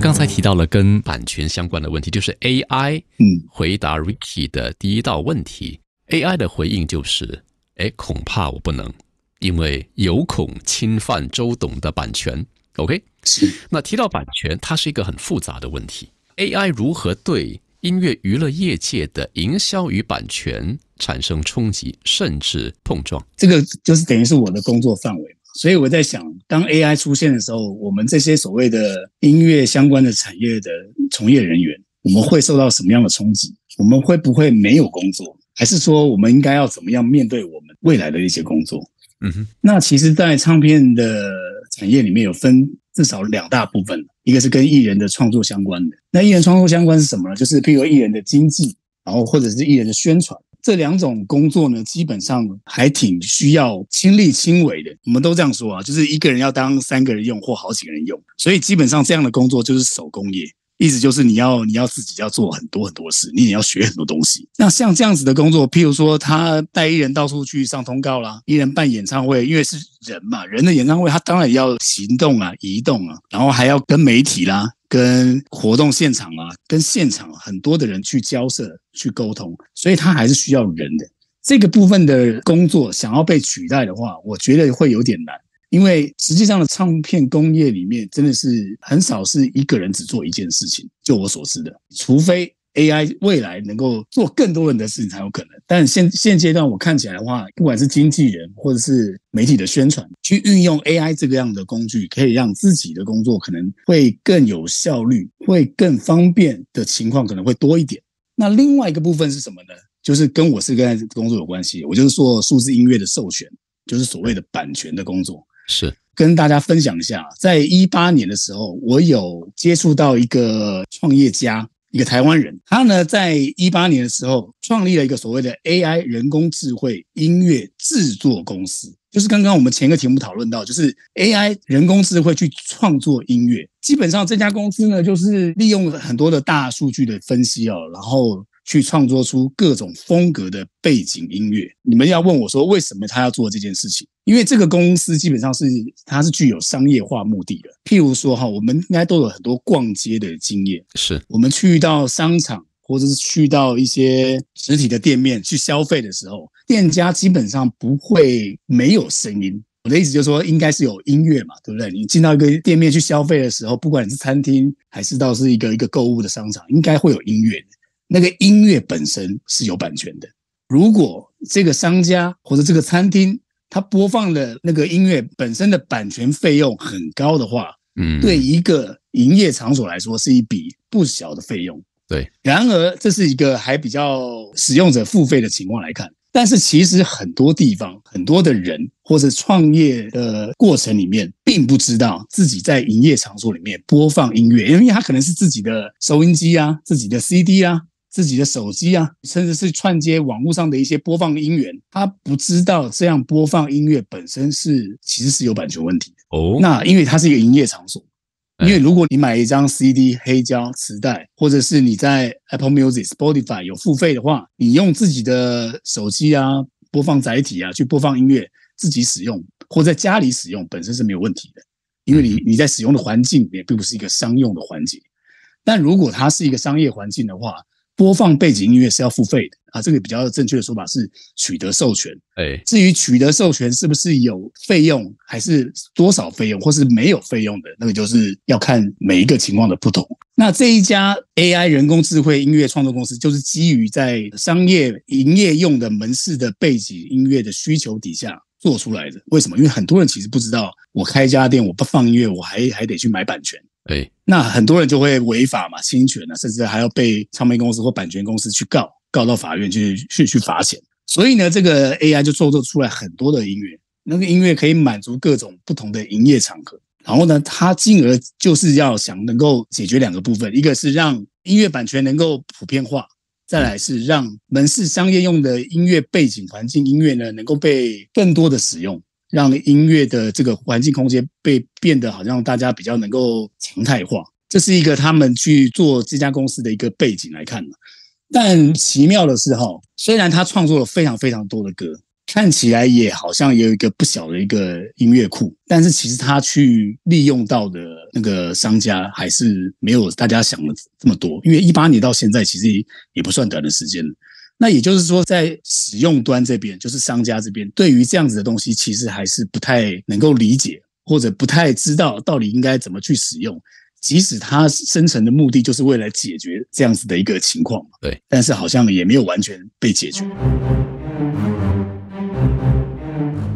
们刚才提到了跟版权相关的问题，就是 AI 嗯回答 Ricky 的第一道问题，AI 的回应就是：哎，恐怕我不能，因为有恐侵犯周董的版权。OK，是那提到版权，它是一个很复杂的问题。AI 如何对音乐娱乐业界的营销与版权产生冲击，甚至碰撞？这个就是等于是我的工作范围嘛。所以我在想，当 AI 出现的时候，我们这些所谓的音乐相关的产业的从业人员，我们会受到什么样的冲击？我们会不会没有工作？还是说我们应该要怎么样面对我们未来的一些工作？嗯哼，那其实，在唱片的产业里面有分至少两大部分，一个是跟艺人的创作相关的。那艺人创作相关是什么呢？就是譬如艺人的经济，然后或者是艺人的宣传。这两种工作呢，基本上还挺需要亲力亲为的。我们都这样说啊，就是一个人要当三个人用或好几个人用，所以基本上这样的工作就是手工业。意思就是你要你要自己要做很多很多事，你也要学很多东西。那像这样子的工作，譬如说他带艺人到处去上通告啦，艺人办演唱会，因为是人嘛，人的演唱会他当然要行动啊、移动啊，然后还要跟媒体啦、跟活动现场啊、跟现场很多的人去交涉、去沟通，所以他还是需要人的。这个部分的工作想要被取代的话，我觉得会有点难。因为实际上的唱片工业里面，真的是很少是一个人只做一件事情。就我所知的，除非 AI 未来能够做更多人的事情才有可能。但现现阶段我看起来的话，不管是经纪人或者是媒体的宣传，去运用 AI 这个样的工具，可以让自己的工作可能会更有效率，会更方便的情况可能会多一点。那另外一个部分是什么呢？就是跟我是跟工作有关系，我就是做数字音乐的授权，就是所谓的版权的工作。是跟大家分享一下，在一八年的时候，我有接触到一个创业家，一个台湾人，他呢在一八年的时候创立了一个所谓的 AI 人工智慧音乐制作公司，就是刚刚我们前一个题目讨论到，就是 AI 人工智慧去创作音乐。基本上这家公司呢，就是利用很多的大数据的分析哦，然后。去创作出各种风格的背景音乐。你们要问我说，为什么他要做这件事情？因为这个公司基本上是它是具有商业化目的的。譬如说哈，我们应该都有很多逛街的经验，是，我们去到商场或者是去到一些实体的店面去消费的时候，店家基本上不会没有声音。我的意思就是说，应该是有音乐嘛，对不对？你进到一个店面去消费的时候，不管你是餐厅还是到是一个一个购物的商场，应该会有音乐。那个音乐本身是有版权的。如果这个商家或者这个餐厅，它播放的那个音乐本身的版权费用很高的话，嗯，对一个营业场所来说是一笔不小的费用。对，然而这是一个还比较使用者付费的情况来看，但是其实很多地方很多的人或者创业的过程里面，并不知道自己在营业场所里面播放音乐，因为他可能是自己的收音机啊、自己的 CD 啊。自己的手机啊，甚至是串接网络上的一些播放音源，他不知道这样播放音乐本身是其实是有版权问题的。哦，那因为它是一个营业场所，因为如果你买一张 CD 黑胶磁带，或者是你在 Apple Music、Spotify 有付费的话，你用自己的手机啊播放载体啊去播放音乐，自己使用或在家里使用本身是没有问题的，因为你你在使用的环境里面并不是一个商用的环境。但如果它是一个商业环境的话，播放背景音乐是要付费的啊，这个比较正确的说法是取得授权。哎，至于取得授权是不是有费用，还是多少费用，或是没有费用的，那个就是要看每一个情况的不同。那这一家 AI 人工智慧音乐创作公司，就是基于在商业营业用的门市的背景音乐的需求底下做出来的。为什么？因为很多人其实不知道，我开一家店，我不放音乐，我还还得去买版权。对，那很多人就会违法嘛，侵权啊，甚至还要被唱片公司或版权公司去告，告到法院去去去罚钱。所以呢，这个 AI 就创作出来很多的音乐，那个音乐可以满足各种不同的营业场合。然后呢，它进而就是要想能够解决两个部分，一个是让音乐版权能够普遍化，再来是让门市商业用的音乐背景环境音乐呢能够被更多的使用，让音乐的这个环境空间被变得好像大家比较能够常态化。这是一个他们去做这家公司的一个背景来看的。但奇妙的是哈，虽然他创作了非常非常多的歌。看起来也好像有一个不小的一个音乐库，但是其实他去利用到的那个商家还是没有大家想的这么多。因为一八年到现在其实也不算短的时间那也就是说，在使用端这边，就是商家这边，对于这样子的东西，其实还是不太能够理解，或者不太知道到底应该怎么去使用。即使它生成的目的就是为了解决这样子的一个情况，对，但是好像也没有完全被解决。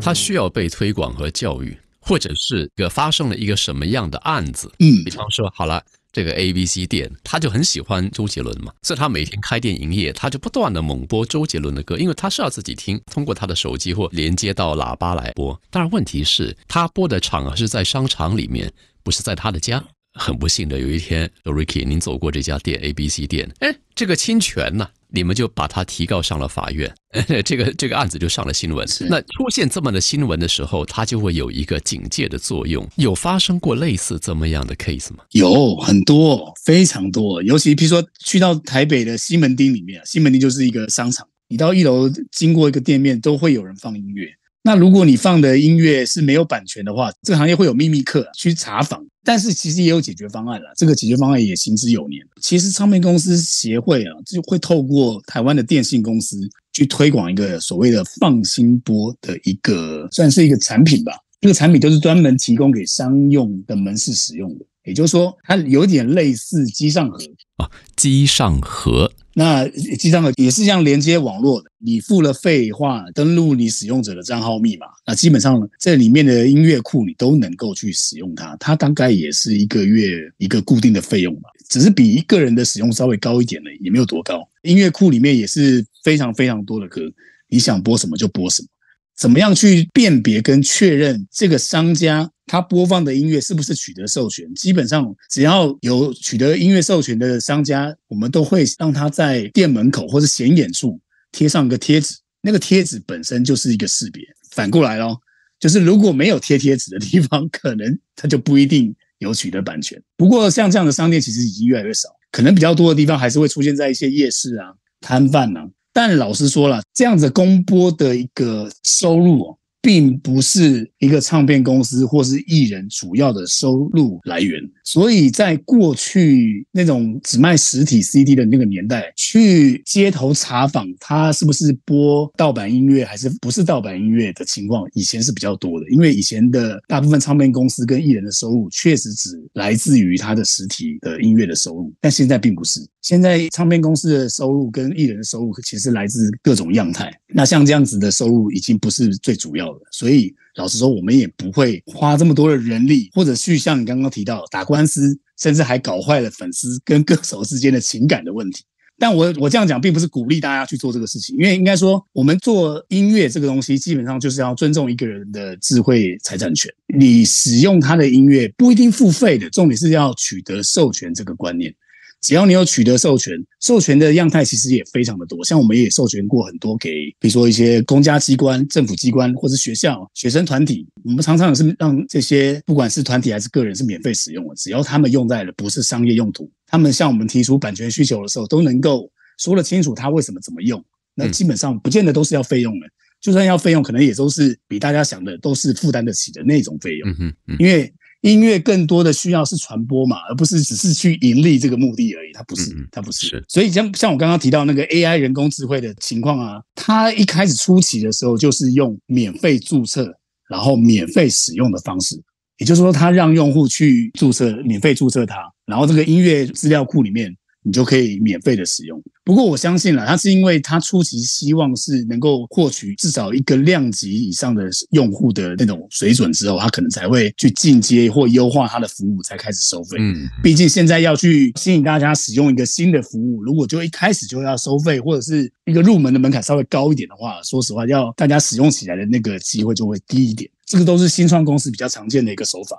它需要被推广和教育，或者是个发生了一个什么样的案子？嗯，比方说，好了，这个 A B C 店，他就很喜欢周杰伦嘛，所以他每天开店营业，他就不断的猛播周杰伦的歌，因为他是要自己听，通过他的手机或连接到喇叭来播。但是，问题是，他播的场合是在商场里面，不是在他的家。很不幸的，有一天，Ricky，您走过这家店 A B C 店，哎，这个侵权呢？你们就把他提告上了法院，这个这个案子就上了新闻。那出现这么的新闻的时候，它就会有一个警戒的作用。有发生过类似这么样的 case 吗？有很多，非常多。尤其比如说去到台北的西门町里面，西门町就是一个商场，你到一楼经过一个店面，都会有人放音乐。那如果你放的音乐是没有版权的话，这个行业会有秘密客去查访。但是其实也有解决方案了，这个解决方案也行之有年。其实唱片公司协会啊，就会透过台湾的电信公司去推广一个所谓的放心播的一个，算是一个产品吧。这个产品都是专门提供给商用的门市使用的，也就是说，它有点类似机上盒啊，机上盒。那机上的也是这样连接网络的，你付了费话，登录你使用者的账号密码，那基本上这里面的音乐库你都能够去使用它。它大概也是一个月一个固定的费用吧，只是比一个人的使用稍微高一点的，也没有多高。音乐库里面也是非常非常多的歌，你想播什么就播什么。怎么样去辨别跟确认这个商家他播放的音乐是不是取得授权？基本上只要有取得音乐授权的商家，我们都会让他在店门口或者显眼处贴上一个贴纸。那个贴纸本身就是一个识别。反过来咯，就是如果没有贴贴纸的地方，可能他就不一定有取得版权。不过像这样的商店其实已经越来越少，可能比较多的地方还是会出现在一些夜市啊、摊贩啊。但老实说了，这样子公播的一个收入。并不是一个唱片公司或是艺人主要的收入来源，所以在过去那种只卖实体 CD 的那个年代，去街头查访他是不是播盗版音乐还是不是盗版音乐的情况，以前是比较多的。因为以前的大部分唱片公司跟艺人的收入确实只来自于他的实体的音乐的收入，但现在并不是。现在唱片公司的收入跟艺人的收入其实来自各种样态。那像这样子的收入已经不是最主要所以老实说，我们也不会花这么多的人力，或者去像你刚刚提到打官司，甚至还搞坏了粉丝跟歌手之间的情感的问题。但我我这样讲，并不是鼓励大家去做这个事情，因为应该说，我们做音乐这个东西，基本上就是要尊重一个人的智慧财产权。你使用他的音乐不一定付费的，重点是要取得授权这个观念。只要你有取得授权，授权的样态其实也非常的多。像我们也授权过很多给，比如说一些公家机关、政府机关或者学校、学生团体，我们常常也是让这些不管是团体还是个人是免费使用的。只要他们用在了不是商业用途，他们向我们提出版权需求的时候，都能够说得清楚他为什么怎么用。那基本上不见得都是要费用的，就算要费用，可能也都是比大家想的都是负担得起的那种费用。嗯嗯，因为。音乐更多的需要是传播嘛，而不是只是去盈利这个目的而已。它不是，它不是。所以像像我刚刚提到那个 AI 人工智慧的情况啊，它一开始初期的时候就是用免费注册，然后免费使用的方式，也就是说，它让用户去注册，免费注册它，然后这个音乐资料库里面你就可以免费的使用。不过我相信了，他是因为他初期希望是能够获取至少一个量级以上的用户的那种水准之后，他可能才会去进阶或优化他的服务，才开始收费。嗯，毕竟现在要去吸引大家使用一个新的服务，如果就一开始就要收费，或者是一个入门的门槛稍微高一点的话，说实话，要大家使用起来的那个机会就会低一点。这个都是新创公司比较常见的一个手法。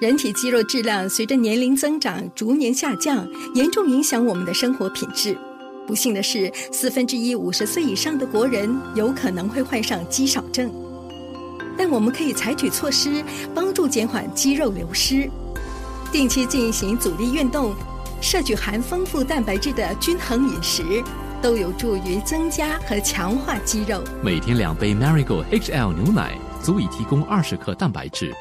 人体肌肉质量随着年龄增长逐年下降，严重影响我们的生活品质。不幸的是，四分之一五十岁以上的国人有可能会患上肌少症。但我们可以采取措施，帮助减缓肌肉流失。定期进行阻力运动，摄取含丰富蛋白质的均衡饮食，都有助于增加和强化肌肉。每天两杯 Marigold HL 牛奶，足以提供二十克蛋白质。